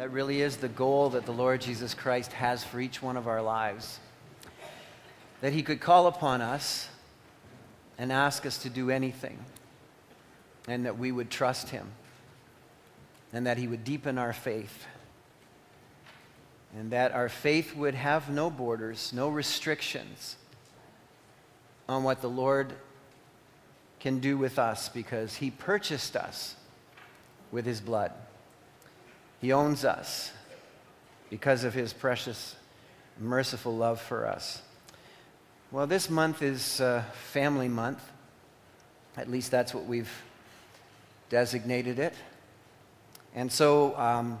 That really is the goal that the Lord Jesus Christ has for each one of our lives. That He could call upon us and ask us to do anything, and that we would trust Him, and that He would deepen our faith, and that our faith would have no borders, no restrictions on what the Lord can do with us because He purchased us with His blood. He owns us because of His precious, merciful love for us. Well, this month is uh, Family Month. At least that's what we've designated it. And so, um,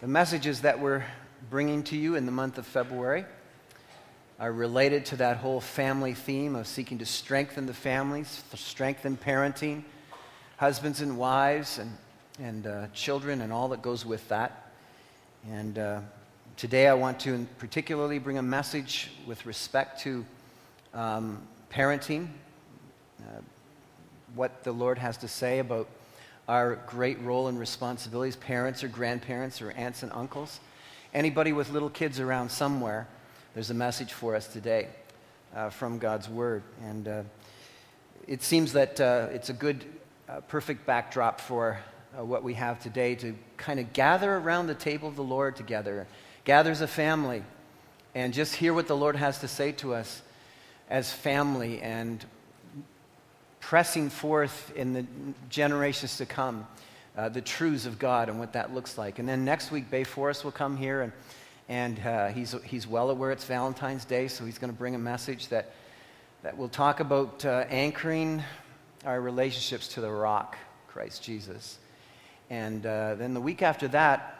the messages that we're bringing to you in the month of February are related to that whole family theme of seeking to strengthen the families, strengthen parenting, husbands and wives, and, and uh, children, and all that goes with that. And uh, today I want to particularly bring a message with respect to um, parenting, uh, what the Lord has to say about our great role and responsibilities, parents or grandparents or aunts and uncles. Anybody with little kids around somewhere there's a message for us today uh, from God's Word. And uh, it seems that uh, it's a good, perfect backdrop for uh, what we have today to kind of gather around the table of the Lord together, gather as a family, and just hear what the Lord has to say to us as family and pressing forth in the generations to come. Uh, the truths of God and what that looks like. And then next week, Bay Forest will come here and and uh, he's, he's well aware it's Valentine's Day, so he's going to bring a message that, that will talk about uh, anchoring our relationships to the rock, Christ Jesus. And uh, then the week after that,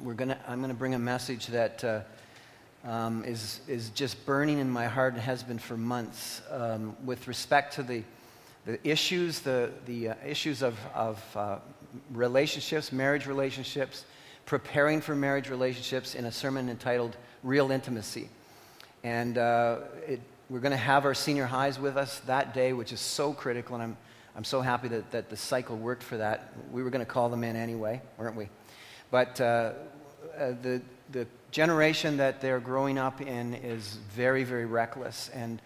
we're gonna, I'm going to bring a message that uh, um, is is, just burning in my heart and has been for months um, with respect to the, the issues, the, the uh, issues of, of uh, relationships, marriage relationships preparing for marriage relationships in a sermon entitled Real Intimacy. And uh, it, we're going to have our senior highs with us that day, which is so critical, and I'm, I'm so happy that, that the cycle worked for that. We were going to call them in anyway, weren't we? But uh, uh, the, the generation that they're growing up in is very, very reckless. And,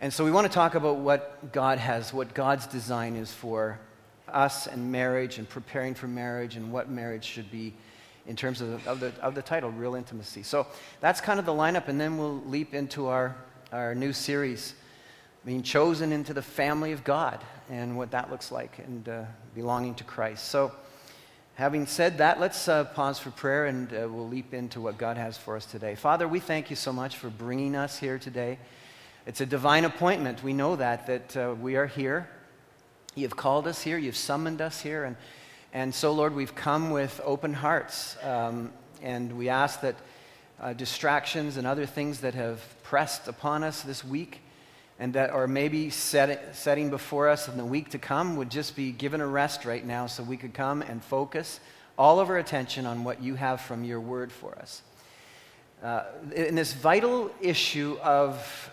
and so we want to talk about what God has, what God's design is for us and marriage and preparing for marriage and what marriage should be in terms of the, of the, of the title, Real Intimacy. So that's kind of the lineup, and then we'll leap into our, our new series, being chosen into the family of God and what that looks like and uh, belonging to Christ. So, having said that, let's uh, pause for prayer and uh, we'll leap into what God has for us today. Father, we thank you so much for bringing us here today. It's a divine appointment. We know that, that uh, we are here You've called us here, you've summoned us here, and, and so, Lord, we've come with open hearts. Um, and we ask that uh, distractions and other things that have pressed upon us this week and that are maybe set, setting before us in the week to come would just be given a rest right now so we could come and focus all of our attention on what you have from your word for us. Uh, in this vital issue of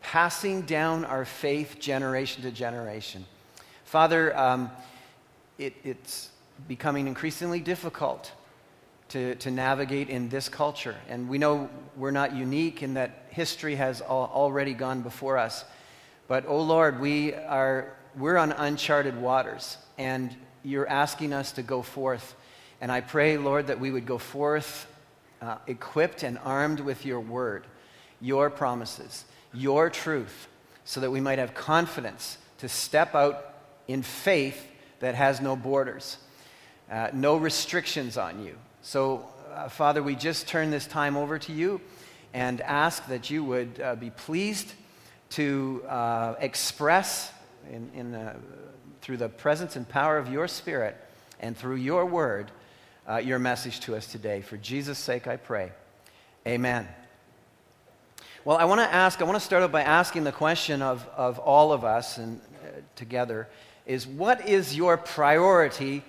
passing down our faith generation to generation. Father, um, it, it's becoming increasingly difficult to, to navigate in this culture. And we know we're not unique in that history has al- already gone before us. But, oh Lord, we are, we're on uncharted waters, and you're asking us to go forth. And I pray, Lord, that we would go forth uh, equipped and armed with your word, your promises, your truth, so that we might have confidence to step out in faith that has no borders, uh, no restrictions on you. So, uh, Father, we just turn this time over to you and ask that you would uh, be pleased to uh, express in, in uh, through the presence and power of your Spirit and through your word uh, your message to us today. For Jesus' sake, I pray. Amen. Well, I want to ask, I want to start out by asking the question of, of all of us and together is what is your priority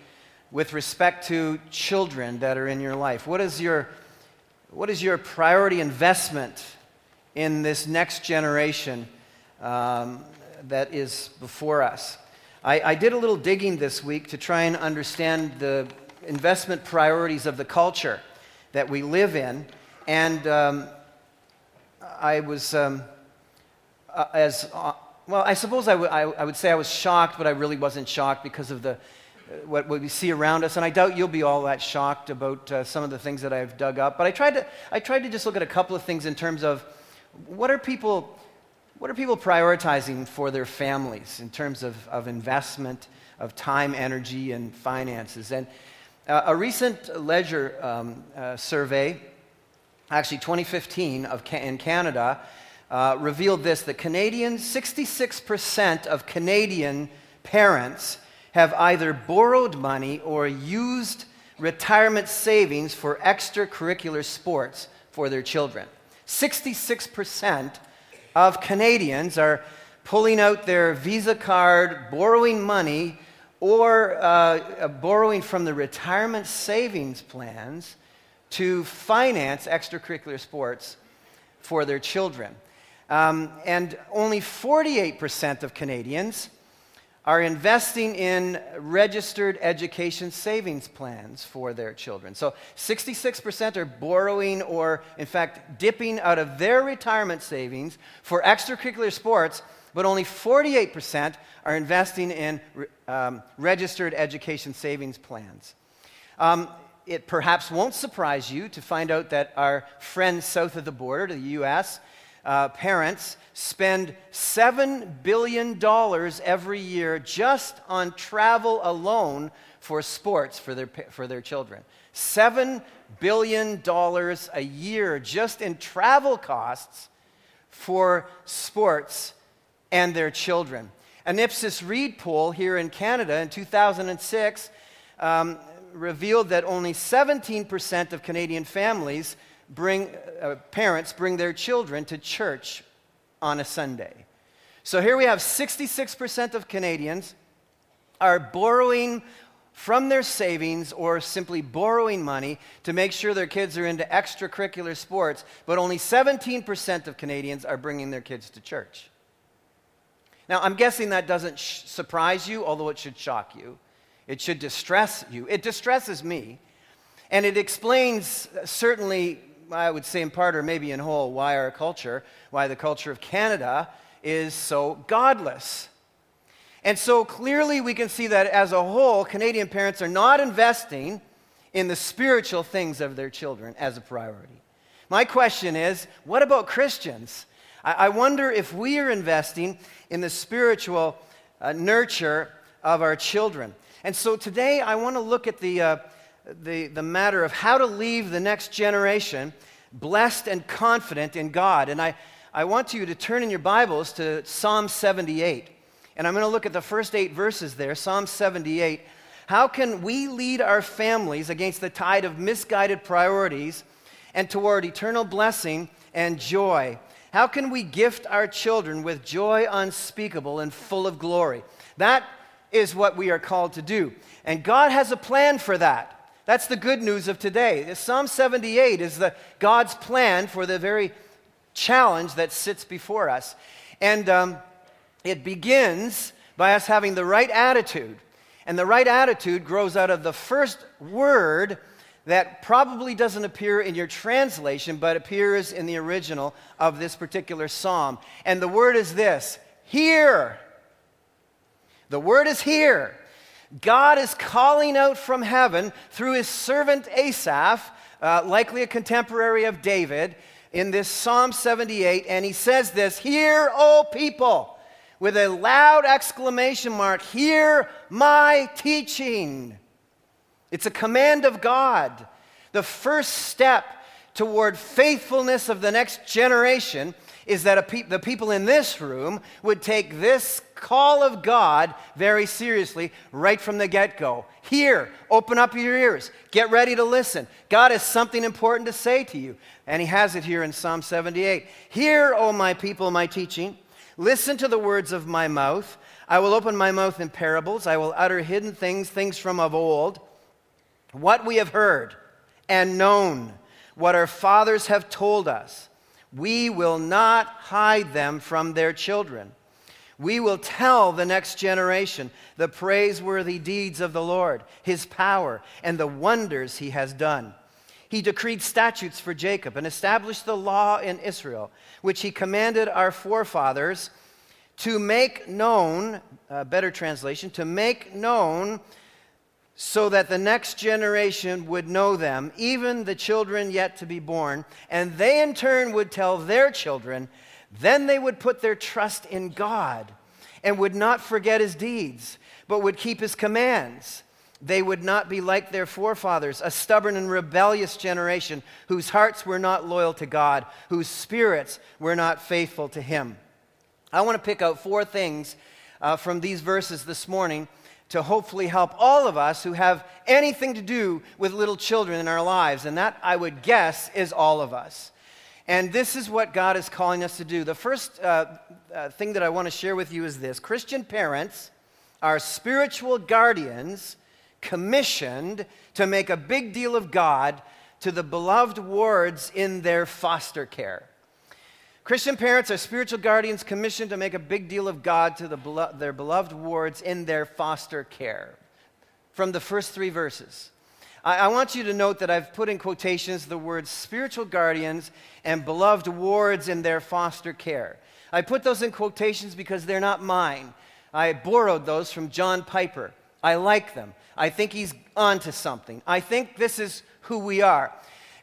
with respect to children that are in your life? What is your, what is your priority investment in this next generation um, that is before us? I, I, did a little digging this week to try and understand the, investment priorities of the culture that we live in. And um, I was, um, uh, as, uh, well, I suppose I, w- I, I would say I was shocked, but I really wasn't shocked because of the, what, we see around us. And I doubt you'll be all that shocked about uh, some of the things that I've dug up. But I tried, to, I tried to just look at a couple of things in terms of what are people, what are people prioritizing for their families in terms of, of investment, of time, energy, and finances. And uh, a recent Leger um, uh, survey, actually 2015 of ca- in Canada, uh, revealed this that Canadians, 66% of Canadian parents have either borrowed money or used retirement savings for extracurricular sports for their children. 66% of Canadians are pulling out their Visa card, borrowing money or uh, uh, borrowing from the retirement savings plans to finance extracurricular sports for their children. Um, and only 48% of Canadians are investing in registered education savings plans for their children. So 66% are borrowing or, in fact, dipping out of their retirement savings for extracurricular sports but only 48% are investing in um, registered education savings plans. Um, it perhaps won't surprise you to find out that our friends south of the border, to the U.S., uh, parents spend $7 billion every year just on travel alone for sports for their, for their children. $7 billion a year just in travel costs for sports and their children. An Ipsos Reid poll here in Canada in 2006 um, revealed that only 17% of Canadian families bring, uh, parents bring their children to church on a Sunday. So here we have 66% of Canadians are borrowing from their savings or simply borrowing money to make sure their kids are into extracurricular sports, but only 17% of Canadians are bringing their kids to church. Now, I'm guessing that doesn't sh- surprise you, although it should shock you. It should distress you. It distresses me. And it explains, uh, certainly, I would say in part or maybe in whole, why our culture, why the culture of Canada is so godless. And so clearly we can see that as a whole, Canadian parents are not investing in the spiritual things of their children as a priority. My question is what about Christians? I, wonder if we are investing in the spiritual uh, nurture of our children. And so today I want to look at the, uh, the, the matter of how to leave the next generation blessed and confident in God. And I, I want you to turn in your Bibles to Psalm 78. And I'm going to look at the first eight verses there, Psalm 78. How can we lead our families against the tide of misguided priorities and toward eternal blessing and joy? How can we gift our children with joy unspeakable and full of glory? That is what we are called to do. And God has a plan for that. That's the good news of today. Psalm 78 is the, God's plan for the very challenge that sits before us. And um, it begins by us having the right attitude. And the right attitude grows out of the first word that probably doesn't appear in your translation, but appears in the original of this particular psalm. And the word is this here. The word is here. God is calling out from heaven through his servant Asaph, uh, likely a contemporary of David, in this Psalm 78. And he says this Hear, O people, with a loud exclamation mark, Hear my teaching. It's a command of God. The first step toward faithfulness of the next generation is that pe- the people in this room would take this call of God very seriously right from the get go. Here, open up your ears, get ready to listen. God has something important to say to you, and He has it here in Psalm 78. Hear, O my people, my teaching. Listen to the words of my mouth. I will open my mouth in parables. I will utter hidden things, things from of old what we have heard and known, what our fathers have told us, we will not hide them from their children. We will tell the next generation the praiseworthy deeds of the Lord, his power, and the wonders he has done. He decreed statutes for Jacob and established the law in Israel, which he commanded our forefathers to make known, better translation, to make known so that the next generation would know them, even the children yet to be born, and they in turn would tell their children then they would put their trust in God and would not forget his deeds, but would keep his commands. They would not be like their forefathers, a stubborn and rebellious generation whose hearts were not loyal to God, whose spirits were not faithful to him. I want to pick out four things uh, from these verses this morning to hopefully help all of us who have anything to do with little children in our lives. And that, I would guess, is all of us. And this is what God is calling us to do. The first uh, uh, thing that I want to share with you is this Christian parents are spiritual guardians commissioned to make a big deal of God to the beloved wards in their foster care. Christian parents are spiritual guardians commissioned to make a big deal of God to the belo- their beloved wards in their foster care. From the first three verses. I, I want you to note that I've put in quotations the words spiritual guardians and beloved wards in their foster care. I put those in quotations because they're not mine. I borrowed those from John Piper. I like them. I think he's onto something. I think this is who we are.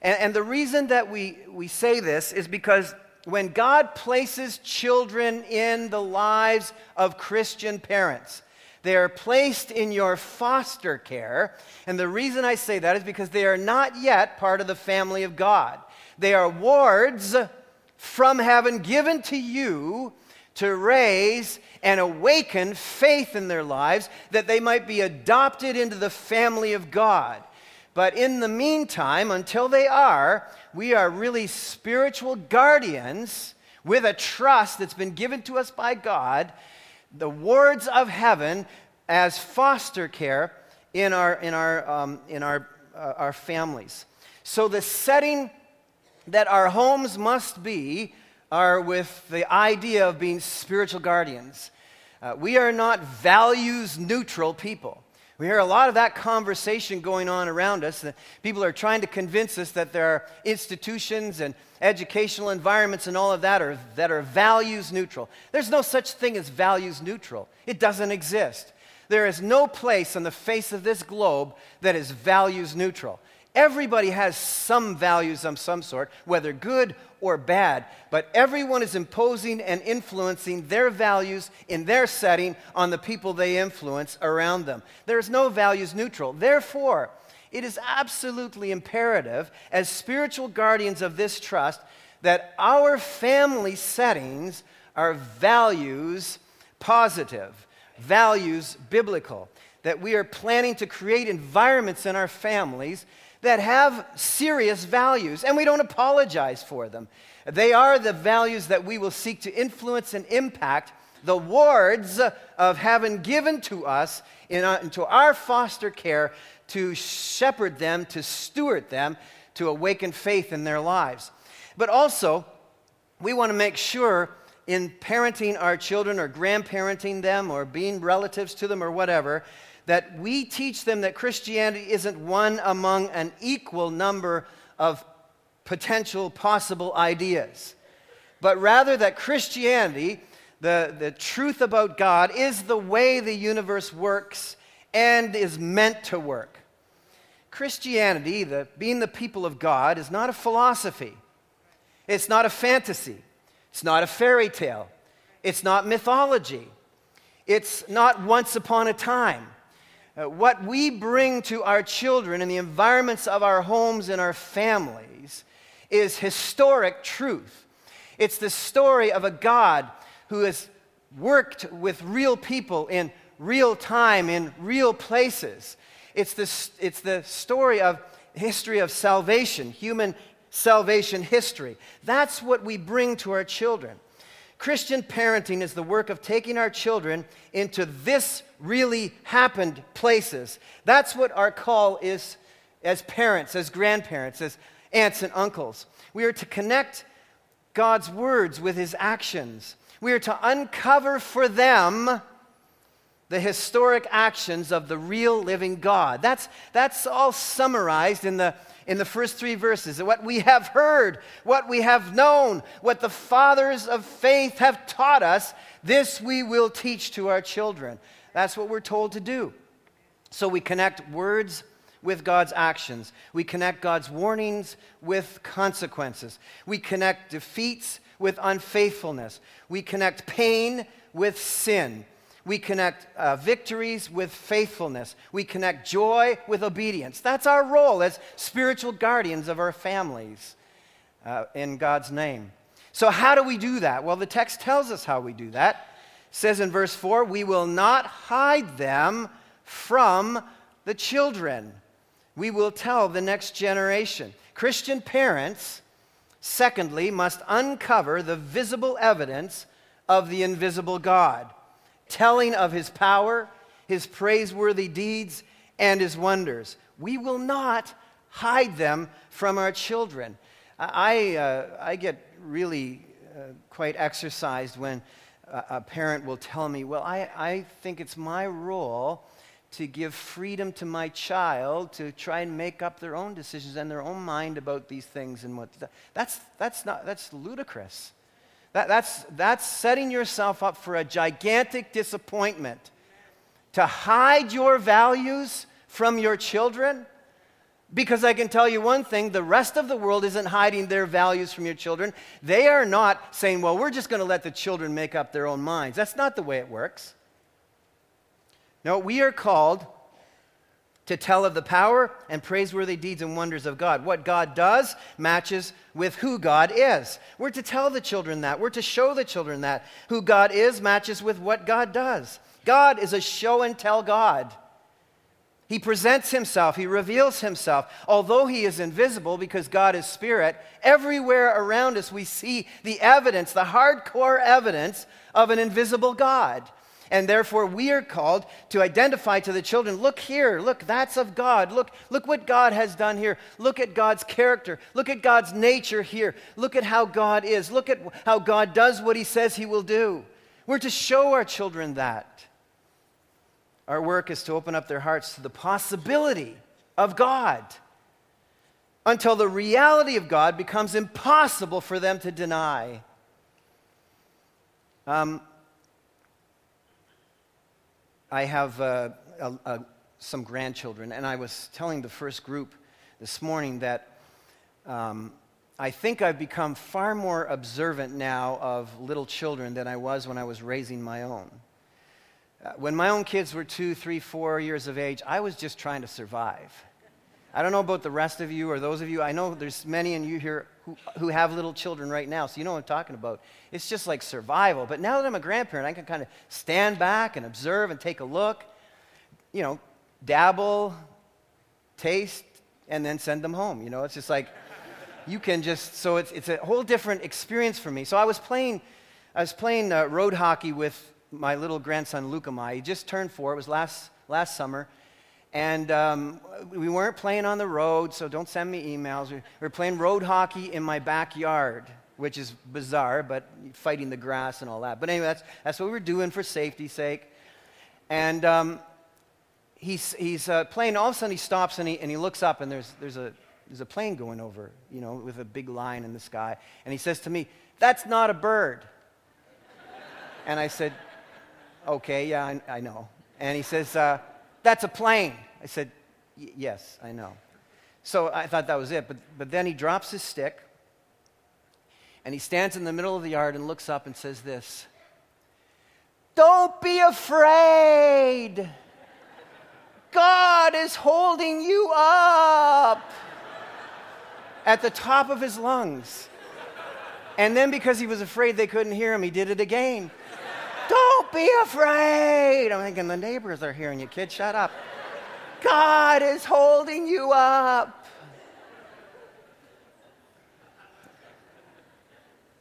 And, and, the reason that we, we say this is because when God places children in the lives of Christian parents, they are placed in your foster care. And the reason I say that is because they are not yet part of the family of God. They are wards from heaven given to you to raise and awaken faith in their lives that they might be adopted into the family of God. But in the meantime, until they are, we are really spiritual guardians with a trust that's been given to us by God the wards of heaven as foster care in our, in our, um, in our, uh, our families. So the setting that our homes must be are with the idea of being spiritual guardians. Uh, we are not values neutral people. We hear a lot of that conversation going on around us. That people are trying to convince us that there are institutions and educational environments and all of that are, that are values neutral. There's no such thing as values neutral, it doesn't exist. There is no place on the face of this globe that is values neutral. Everybody has some values of some sort, whether good or bad, but everyone is imposing and influencing their values in their setting on the people they influence around them. There is no values neutral. Therefore, it is absolutely imperative, as spiritual guardians of this trust, that our family settings are values positive, values biblical, that we are planning to create environments in our families that have serious values, and we don't apologize for them. They are the values that we will seek to influence and impact the wards of heaven given to us into our foster care to shepherd them, to steward them, to awaken faith in their lives. But also, we want to make sure in parenting our children or grandparenting them or being relatives to them or whatever that we teach them that Christianity isn't one among an equal number of potential possible ideas, but rather that Christianity, the, the truth about God, is the way the universe works and is meant to work. Christianity, the, being the people of God, is not a philosophy. It's not a fantasy. It's not a fairy tale. It's not mythology. It's not once upon a time. Uh, what we bring to our children in the environments of our homes and our families is historic truth. It's the story of a God who has worked with real people in real time, in real places. It's the, it's the story of history of salvation, human salvation history. That's what we bring to our children. Christian parenting is the work of taking our children into this really happened places. That's what our call is as parents, as grandparents, as aunts and uncles. We are to connect God's words with his actions. We are to uncover for them the historic actions of the real living God. That's, that's all summarized in the, in the first three verses. What we have heard, what we have known, what the fathers of faith have taught us, this we will teach to our children. That's what we're told to do. So we connect words with God's actions. We connect God's warnings with consequences. We connect defeats with unfaithfulness. We connect pain with sin. We connect uh, victories with faithfulness. We connect joy with obedience. That's our role as spiritual guardians of our families uh, in God's name. So, how do we do that? Well, the text tells us how we do that. It says in verse 4 we will not hide them from the children. We will tell the next generation. Christian parents, secondly, must uncover the visible evidence of the invisible God telling of his power, his praiseworthy deeds, and his wonders. We will not hide them from our children. I, uh, I get really uh, quite exercised when a, parent will tell me, Well, I, I think it's my role to give freedom to my child to try and make up their own decisions and their own mind about these things and what that's that's not that's ludicrous that, that's, that's setting yourself up for a gigantic disappointment. To hide your values from your children, because I can tell you one thing the rest of the world isn't hiding their values from your children. They are not saying, well, we're just going to let the children make up their own minds. That's not the way it works. No, we are called to tell of the power and praiseworthy deeds and wonders of God. What God does matches with who God is. We're to tell the children that. We're to show the children that. Who God is matches with what God does. God is a show and tell God. He presents himself, he reveals himself. Although he is invisible because God is spirit, everywhere around us we see the evidence, the hardcore evidence of an invisible God. And therefore, we are called to identify to the children look here, look, that's of God. Look, look what God has done here. Look at God's character. Look at God's nature here. Look at how God is. Look at how God does what He says He will do. We're to show our children that. Our work is to open up their hearts to the possibility of God until the reality of God becomes impossible for them to deny. Um, I have uh, a, a, some grandchildren, and I was telling the first group this morning that um, I think I've become far more observant now of little children than I was when I was raising my own. Uh, when my own kids were two, three, four years of age, I was just trying to survive. I don't know about the rest of you or those of you. I know there's many in you here who, have little children right now, so you know what I'm talking about. It's just like survival. But now that I'm a grandparent, I can kind of stand back and observe and take a look, you know, dabble, taste, and then send them home. You know, it's just like you can just, so it's, it's a whole different experience for me. So I was playing, I was playing uh, road hockey with my little grandson, Luca Mai. He just turned four. It was last, last summer. And um, we weren't playing on the road, so don't send me emails. We were playing road hockey in my backyard, which is bizarre, but fighting the grass and all that. But anyway, that's, that's what we were doing for safety's sake. And um, he's, he's uh, playing, all of a sudden he stops and he, and he looks up, and there's, there's, a, there's a plane going over, you know, with a big line in the sky. And he says to me, That's not a bird. and I said, Okay, yeah, I, I know. And he says, uh, that's a plane. I said, Yes, I know. So I thought that was it. But, but then he drops his stick and he stands in the middle of the yard and looks up and says this Don't be afraid. God is holding you up at the top of his lungs. And then, because he was afraid they couldn't hear him, he did it again. Be afraid. I'm thinking the neighbors are hearing you, kid. Shut up. God is holding you up.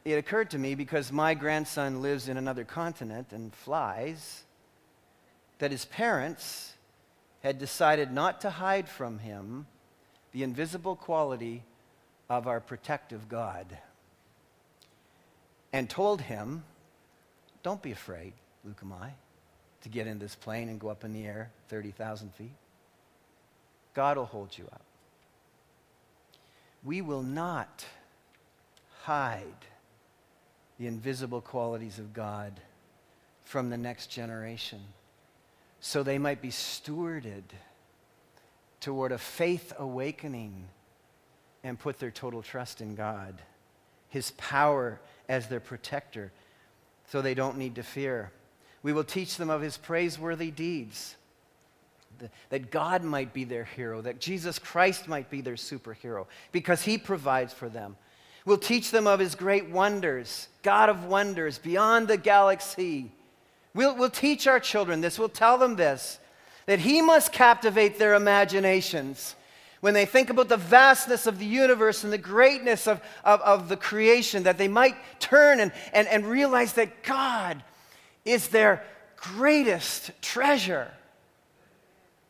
It occurred to me because my grandson lives in another continent and flies that his parents had decided not to hide from him the invisible quality of our protective God and told him don't be afraid, Lucamai, to get in this plane and go up in the air 30,000 feet. God will hold you up. We will not hide the invisible qualities of God from the next generation so they might be stewarded toward a faith awakening and put their total trust in God, His power as their protector, so they don't need to fear. We will teach them of His praiseworthy deeds, that God might be their hero, that Jesus Christ might be their superhero, because He provides for them. We'll teach them of His great wonders, God of wonders, beyond the galaxy. We'll, we'll teach our children this, we'll tell them this that He must captivate their imaginations when they think about the vastness of the universe and the greatness of, of, of, the creation, that they might turn and, and, and realize that God is their greatest treasure.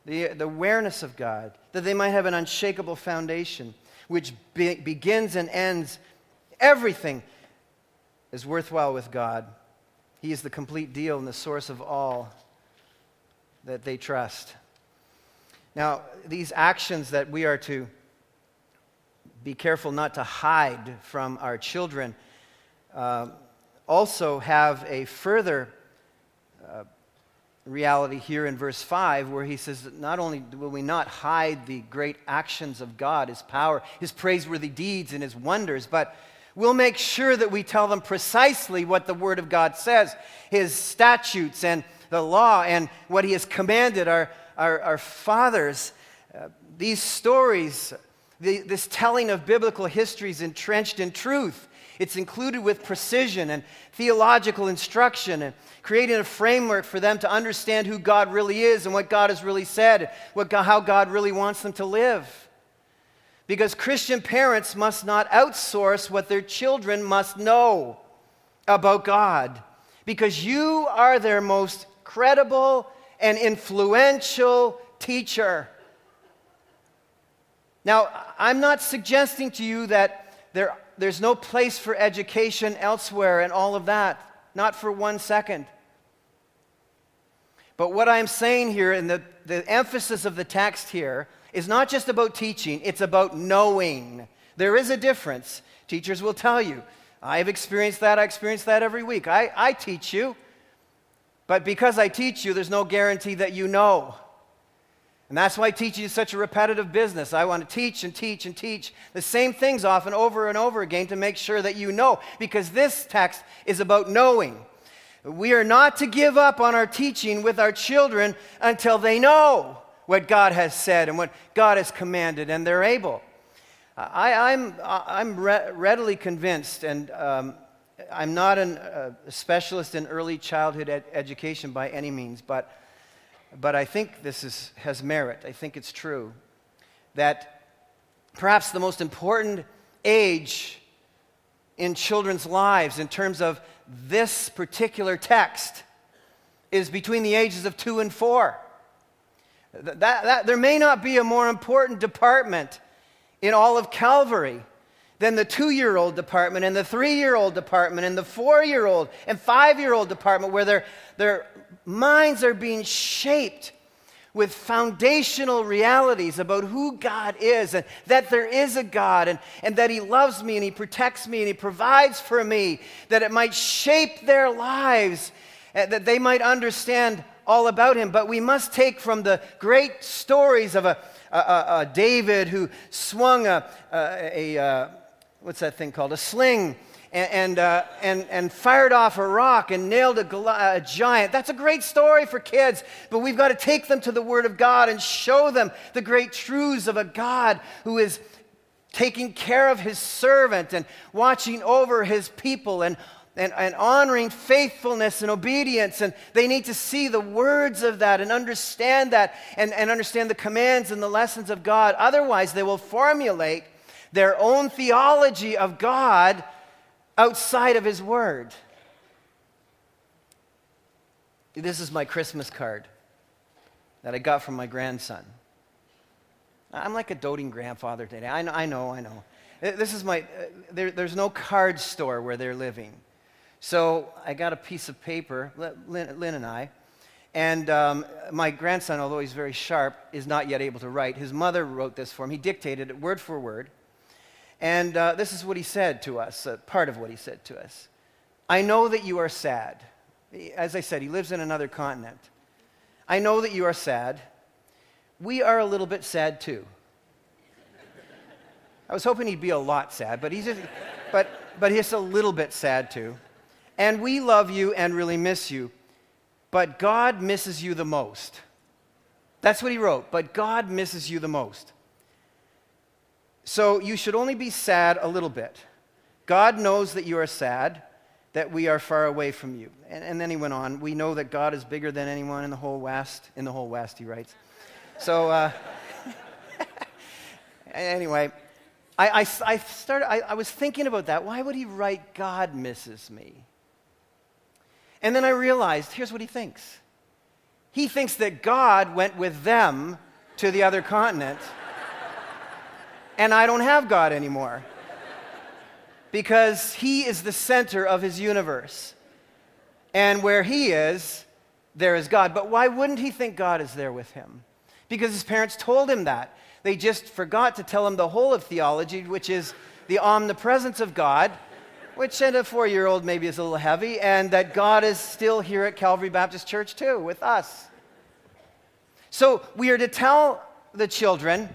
The, the awareness of God, that they might have an unshakable foundation which be, begins and ends everything is worthwhile with God. He is the complete deal and the source of all that they trust. Now, these actions that we are to be careful not to hide from our children uh, also have a further reality here in verse 5 where he says that not only will we not hide the great actions of God, his power, his praiseworthy deeds, and his wonders, but We'll make sure that we tell them precisely what the Word of God says, His statutes and the law and what He has commanded our, our, our fathers. Uh, these stories, the, this telling of biblical history is entrenched in truth. It's included with precision and theological instruction and creating a framework for them to understand who God really is and what God has really said, what God, how God really wants them to live. Because Christian parents must not outsource what their children must know about God. Because you are their most credible and influential teacher. Now, I'm not suggesting to you that there, there's no place for education elsewhere and all of that. Not for one second. But what I'm saying here, and the, the emphasis of the text here, is not just about teaching, it's about knowing. There is a difference. Teachers will tell you. I've experienced that. I experience that every week. I, I teach you. But because I teach you, there's no guarantee that you know. And that's why teaching is such a repetitive business. I want to teach and teach and teach the same things often over and over again to make sure that you know, because this text is about knowing. We are not to give up on our teaching with our children until they know what God has said and what God has commanded, and they're able. I, am I'm, I'm re- readily convinced, and um, I'm not an, uh, a specialist in early childhood ed- education by any means, but, but I think this is, has merit. I think it's true that perhaps the most important age in children's lives in terms of this particular text is between the ages of two and four. That, that, there may not be a more important department in all of Calvary than the two year old department and the three year old department and the four year old and five year old department where their, their minds are being shaped with foundational realities about who God is and that there is a God and, and that He loves me and He protects me and He provides for me, that it might shape their lives, uh, that they might understand all about him, but we must take from the great stories of a, a, a, a David who swung a, a, what's that thing called? A sling. And, and, uh, and, and, fired off a rock and nailed a, a giant. That's a great story for kids, but we've got to take them to the Word of God and show them the great truths of a God who is taking care of his servant and watching over his people and and, and honoring faithfulness and obedience. And they need to see the words of that and understand that and, and understand the commands and the lessons of God. Otherwise, they will formulate their own theology of God outside of His Word. This is my Christmas card that I got from my grandson. I'm like a doting grandfather today. I know, I know, I know. This is my, uh, there, there's no card store where they're living. So I got a piece of paper, Lynn, Lynn and I, and um, my grandson, although he's very sharp, is not yet able to write. His mother wrote this for him. He dictated it word for word. And uh, this is what he said to us, uh, part of what he said to us. I know that you are sad. As I said, he lives in another continent. I know that you are sad. We are a little bit sad too. I was hoping he'd be a lot sad, but he's just, but, but he's a little bit sad too. And we love you and really miss you, but God misses you the most. That's what he wrote, but God misses you the most. So you should only be sad a little bit. God knows that you are sad, that we are far away from you. And, and, then he went on, we know that God is bigger than anyone in the whole West. In the whole West, he writes. So, uh, anyway, I, I, I started, I, I was thinking about that. Why would he write, God misses me? And then I realized here's what he thinks he thinks that God went with them to the other continent, and I don't have God anymore. Because he is the center of his universe. And where he is, there is God. But why wouldn't he think God is there with him? Because his parents told him that. They just forgot to tell him the whole of theology, which is the omnipresence of God, which in a four year old maybe is a little heavy, and that God is still here at Calvary Baptist Church too, with us. So we are to tell the children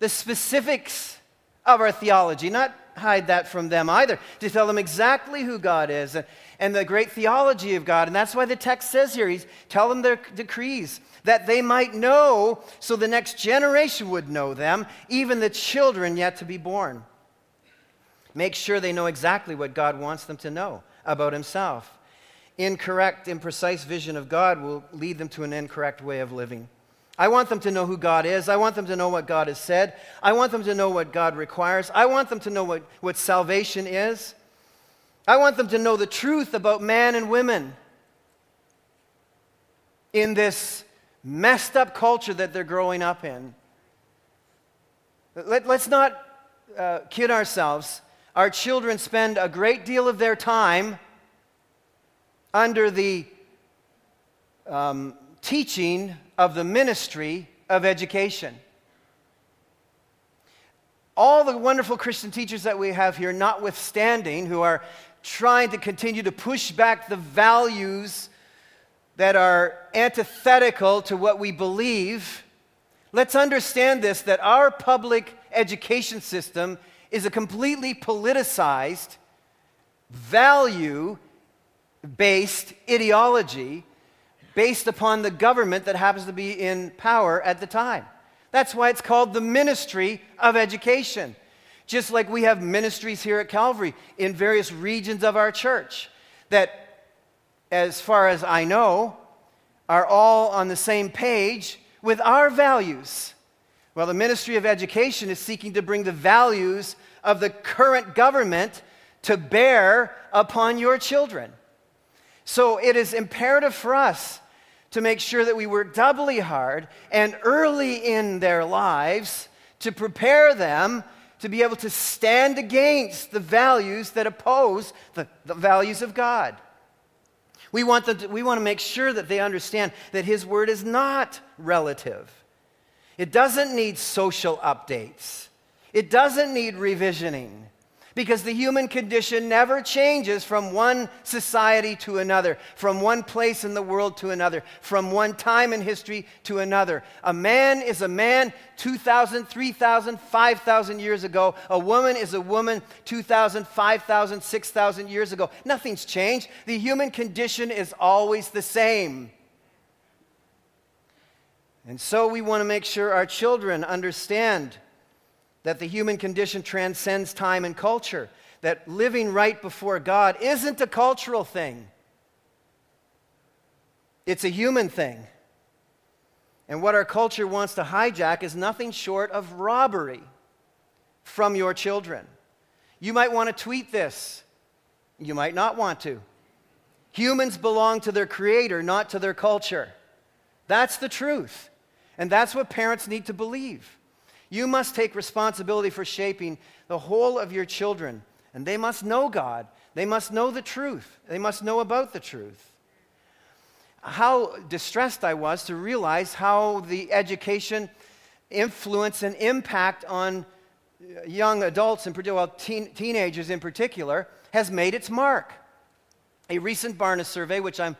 the specifics of our theology, not hide that from them either, to tell them exactly who God is and, the great theology of God. And that's why the text says here, he's tell them their decrees that they might know, so the next generation would know them, even the children yet to be born. Make sure they know exactly what God wants them to know about Himself. Incorrect, imprecise vision of God will lead them to an incorrect way of living. I want them to know who God is. I want them to know what God has said. I want them to know what God requires. I want them to know what, what salvation is. I want them to know the truth about man and women in this messed up culture that they're growing up in. Let, us not uh, kid ourselves. Our children spend a great deal of their time under the um, teaching of the ministry of education. All the wonderful Christian teachers that we have here, notwithstanding, who are trying to continue to push back the values that are antithetical to what we believe, let's understand this that our public education system is a completely politicized, value based ideology based upon the government that happens to be in power at the time. That's why it's called the ministry of education. Just like we have ministries here at Calvary in various regions of our church that as far as I know, are all on the same page with our values. Well, the Ministry of Education is seeking to bring the values of the current government to bear upon your children. So it is imperative for us to make sure that we work doubly hard and early in their lives to prepare them to be able to stand against the values that oppose the, the values of God. We want, them to, we want to make sure that they understand that His Word is not relative. It doesn't need social updates, it doesn't need revisioning. Because the human condition never changes from one society to another, from one place in the world to another, from one time in history to another. A man is a man 2,000, 3,000, 5,000 years ago. A woman is a woman 2,000, 5,000, 6,000 years ago. Nothing's changed. The human condition is always the same. And so we want to make sure our children understand that the human condition transcends time and culture, that living right before God isn't a cultural thing, it's a human thing. And what our culture wants to hijack is nothing short of robbery from your children. You might want to tweet this, you might not want to. Humans belong to their creator, not to their culture. That's the truth. And that's what parents need to believe. You must take responsibility for shaping the whole of your children and they must know God. They must know the truth. They must know about the truth. How distressed I was to realize how the education influence and impact on young adults, particular, well, teen, teenagers in particular, has made its mark. A recent Barna survey, which I'm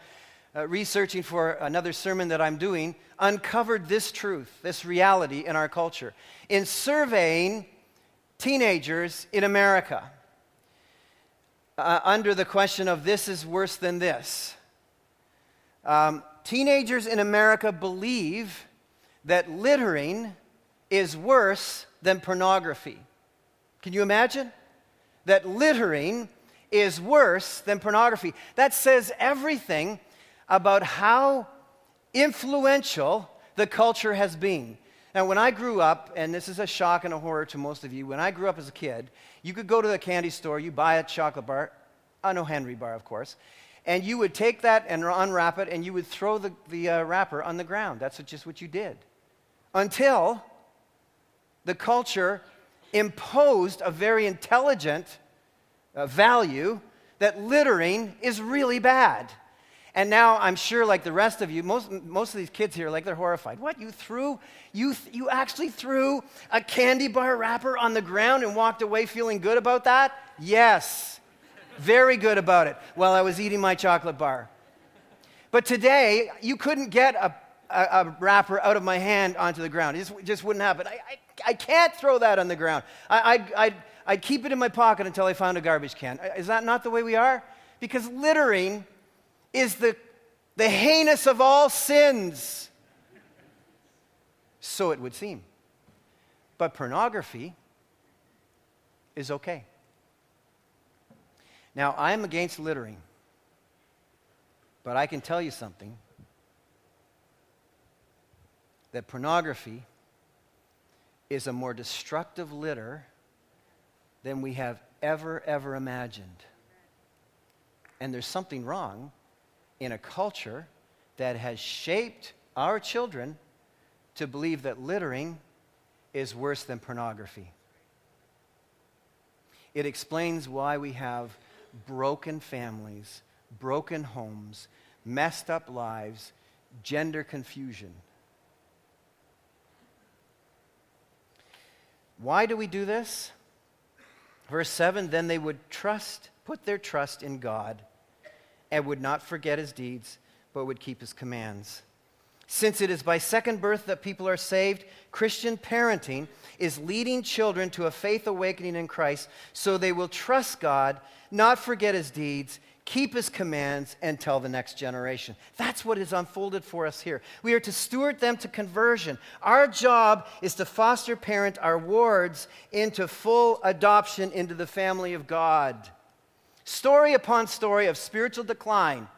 uh, researching for another sermon that I'm doing, uncovered this truth, this reality in our culture. In surveying teenagers in America, uh, under the question of this is worse than this, um, teenagers in America believe that littering is worse than pornography. Can you imagine? That littering is worse than pornography. That says everything about how influential the culture has been. Now, when I grew up, and this is a shock and a horror to most of you, when I grew up as a kid, you could go to the candy store, you buy a chocolate bar, uh, no Henry bar, of course, and you would take that and unwrap it, and you would throw the, the uh, wrapper on the ground. That's just what you did. Until the culture imposed a very intelligent uh, value that littering is really bad. And now I'm sure, like the rest of you, most, most of these kids here, like they're horrified. What? You threw, you, th- you actually threw a candy bar wrapper on the ground and walked away feeling good about that? Yes. Very good about it while I was eating my chocolate bar. But today, you couldn't get a, a, a wrapper out of my hand onto the ground. It just, just wouldn't happen. I, I, I, can't throw that on the ground. I, I'd, I'd, I'd keep it in my pocket until I found a garbage can. Is that not the way we are? Because littering is the, the heinous of all sins. So it would seem. But pornography is okay. Now, I'm against littering, but I can tell you something that pornography is a more destructive litter than we have ever, ever imagined. And there's something wrong in a culture that has shaped our children to believe that littering is worse than pornography. It explains why we have broken families, broken homes, messed up lives, gender confusion. Why do we do this? Verse 7 Then they would trust, put their trust in God and would not forget his deeds, but would keep his commands. Since it is by second birth that people are saved, Christian parenting is leading children to a faith awakening in Christ so they will trust God, not forget his deeds, keep his commands, and tell the next generation. That's what is unfolded for us here. We are to steward them to conversion. Our job is to foster parent our wards into full adoption into the family of God story upon story of spiritual decline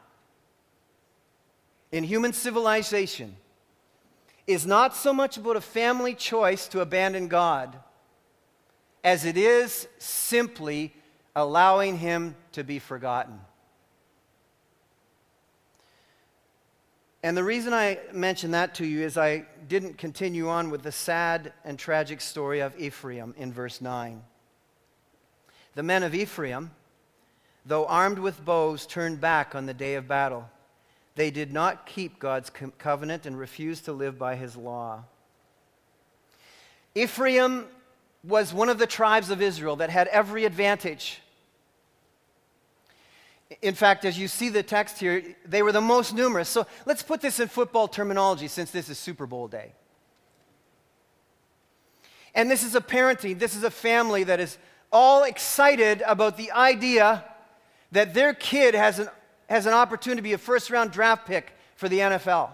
in human civilization is not so much about a family choice to abandon God as it is simply allowing Him to be forgotten. And the reason I mention that to you is I didn't continue on with the sad and tragic story of Ephraim in verse 9. The men of Ephraim though armed with bows, turned back on the day of battle. They did not keep God's covenant and refused to live by his law. Ephraim was one of the tribes of Israel that had every advantage. In fact, as you see the text here, they were the most numerous. So let's put this in football terminology since this is Super Bowl day. And this is a parenting, this is a family that is all excited about the idea that their kid has an, has an opportunity to be a first round draft pick for the NFL.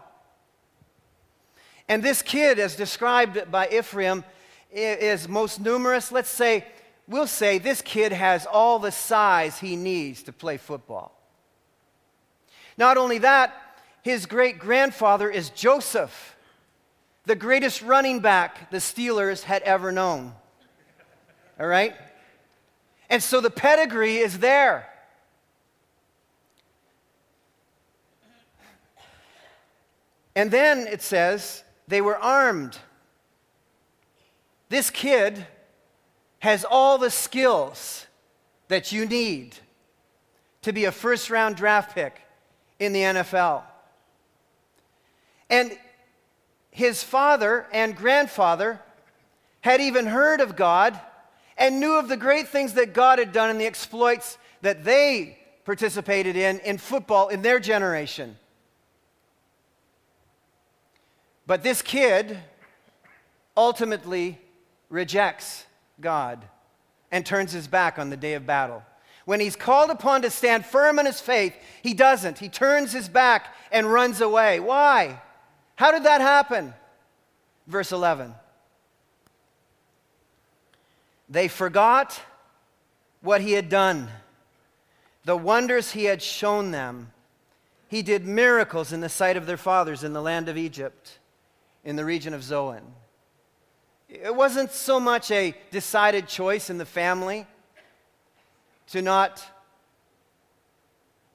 And this kid, as described by Ephraim, is most numerous. Let's say, we'll say this kid has all the size he needs to play football. Not only that, his great grandfather is Joseph, the greatest running back the Steelers had ever known. All right? And so the pedigree is there. And then it says they were armed. This kid has all the skills that you need to be a first round draft pick in the NFL. And his father and grandfather had even heard of God and knew of the great things that God had done and the exploits that they participated in in football in their generation. But this kid ultimately rejects God and turns his back on the day of battle. When he's called upon to stand firm in his faith, he doesn't. He turns his back and runs away. Why? How did that happen? Verse 11. They forgot what he had done, the wonders he had shown them. He did miracles in the sight of their fathers in the land of Egypt, in the region of Zoan. It wasn't so much a decided choice in the family to not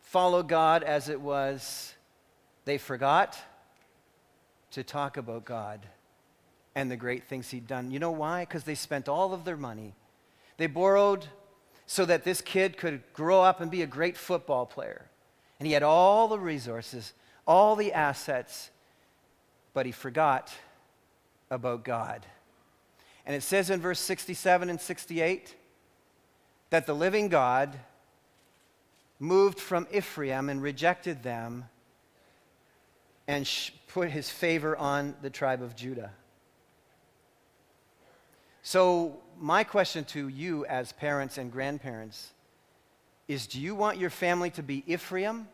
follow God as it was they forgot to talk about God and the great things He'd done. You know why? Because they spent all of their money. They borrowed so that this kid could grow up and be a great football player. And he had all the resources, all the assets, but he forgot about God. And it says in verse 67 and 68 that the living God moved from Ephraim and rejected them and put his favor on the tribe of Judah. So, my question to you as parents and grandparents is do you want your family to be Ephraim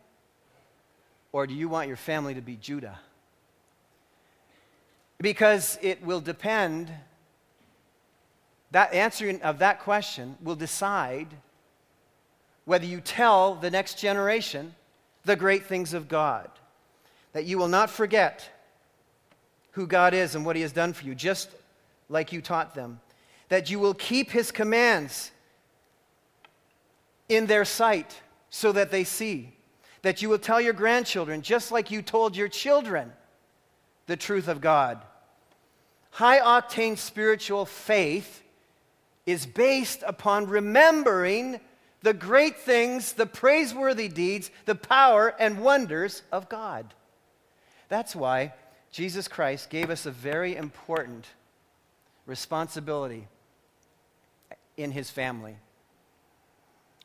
or do you want your family to be Judah? Because it will depend that answering of that question will decide whether you tell the next generation the great things of God. That you will not forget who God is and what He has done for you, just like you taught them. That you will keep His commands in their sight so that they see. That you will tell your grandchildren, just like you told your children, the truth of God. High octane spiritual faith is based upon remembering the great things, the praiseworthy deeds, the power and wonders of God. That's why Jesus Christ gave us a very important responsibility in his family.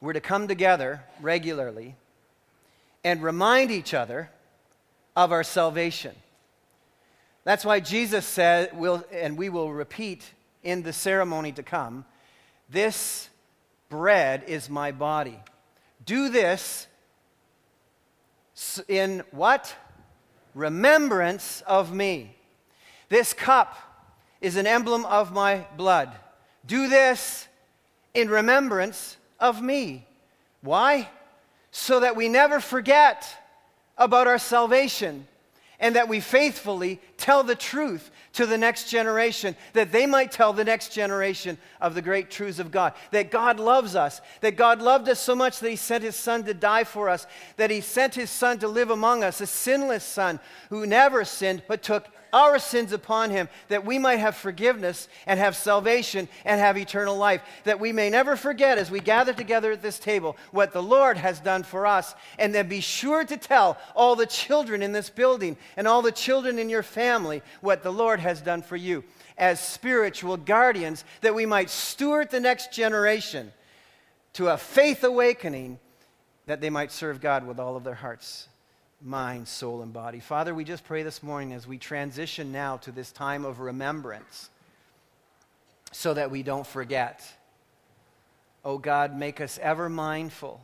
We're to come together regularly and remind each other of our salvation. That's why Jesus said, we'll, and we will repeat in the ceremony to come, this bread is my body. Do this in what? Remembrance of me. This cup is an emblem of my blood. Do this in remembrance of me. Why? So that we never forget about our salvation and that we faithfully tell the truth to the next generation, that they might tell the next generation of the great truths of God. That God loves us, that God loved us so much that He sent His Son to die for us, that He sent His Son to live among us, a sinless Son who never sinned but took our sins upon him, that we might have forgiveness and have salvation and have eternal life. That we may never forget as we gather together at this table what the Lord has done for us. And then be sure to tell all the children in this building and all the children in your family what the Lord has done for you as spiritual guardians, that we might steward the next generation to a faith awakening that they might serve God with all of their hearts mind, soul, and body. Father, we just pray this morning as we transition now to this time of remembrance so that we don't forget. Oh God, make us ever mindful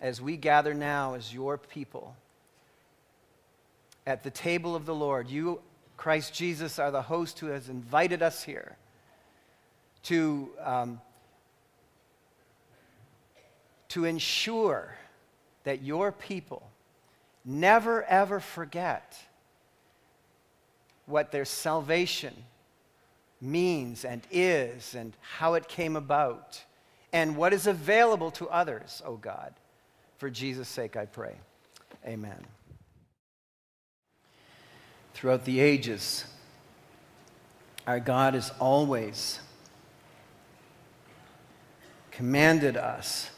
as we gather now as your people at the table of the Lord. You, Christ Jesus, are the host who has invited us here to, um, to ensure that your people never ever forget what their salvation means and is and how it came about and what is available to others, oh God. For Jesus' sake, I pray. Amen. Throughout the ages, our God has always commanded us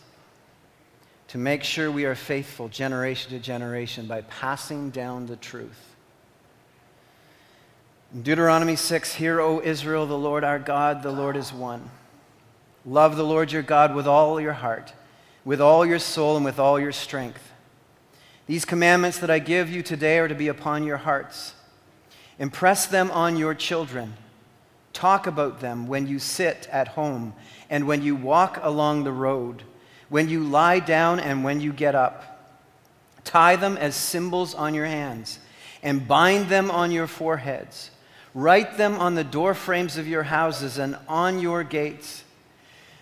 to make sure we are faithful generation to generation by passing down the truth. In Deuteronomy 6 Hear, O Israel, the Lord our God, the Lord is one. Love the Lord your God with all your heart, with all your soul, and with all your strength. These commandments that I give you today are to be upon your hearts. Impress them on your children. Talk about them when you sit at home and when you walk along the road, when you lie down and when you get up. Tie them as symbols on your hands and bind them on your foreheads. Write them on the door frames of your houses and on your gates.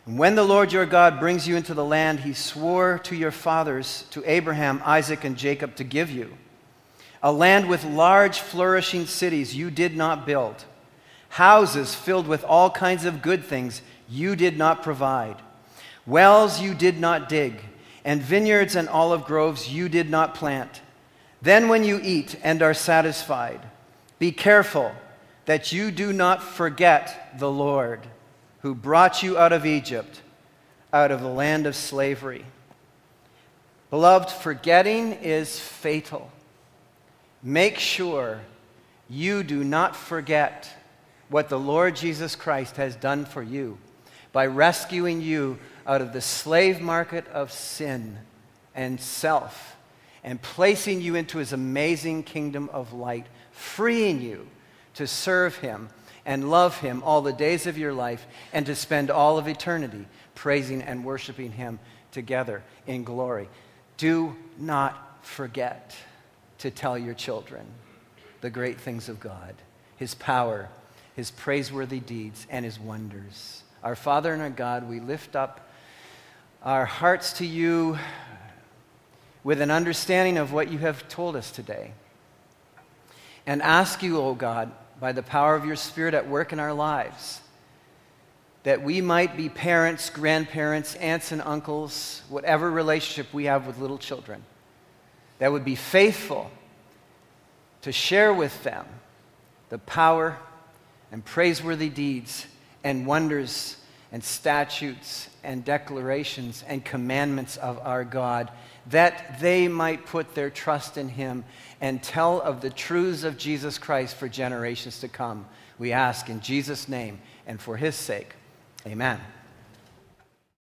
And when the Lord your God brings you into the land he swore to your fathers, to Abraham, Isaac, and Jacob, to give you, a land with large, flourishing cities you did not build, houses filled with all kinds of good things you did not provide, wells you did not dig, and vineyards and olive groves you did not plant. Then, when you eat and are satisfied, be careful that you do not forget the Lord who brought you out of Egypt, out of the land of slavery. Beloved, forgetting is fatal. Make sure you do not forget what the Lord Jesus Christ has done for you by rescuing you out of the slave market of sin and self and placing you into his amazing kingdom of light, freeing you to serve him and love him all the days of your life and to spend all of eternity praising and worshiping him together in glory. Do not forget to tell your children the great things of God, his power, his praiseworthy deeds, and his wonders. Our Father and our God, we lift up our hearts to you with an understanding of what you have told us today. And ask you, O oh God, by the power of your Spirit at work in our lives, that we might be parents, grandparents, aunts, and uncles, whatever relationship we have with little children, that would be faithful to share with them the power and praiseworthy deeds and wonders and statutes and declarations and commandments of our God, that they might put their trust in Him and tell of the truths of Jesus Christ for generations to come. We ask in Jesus' name and for His sake. Amen.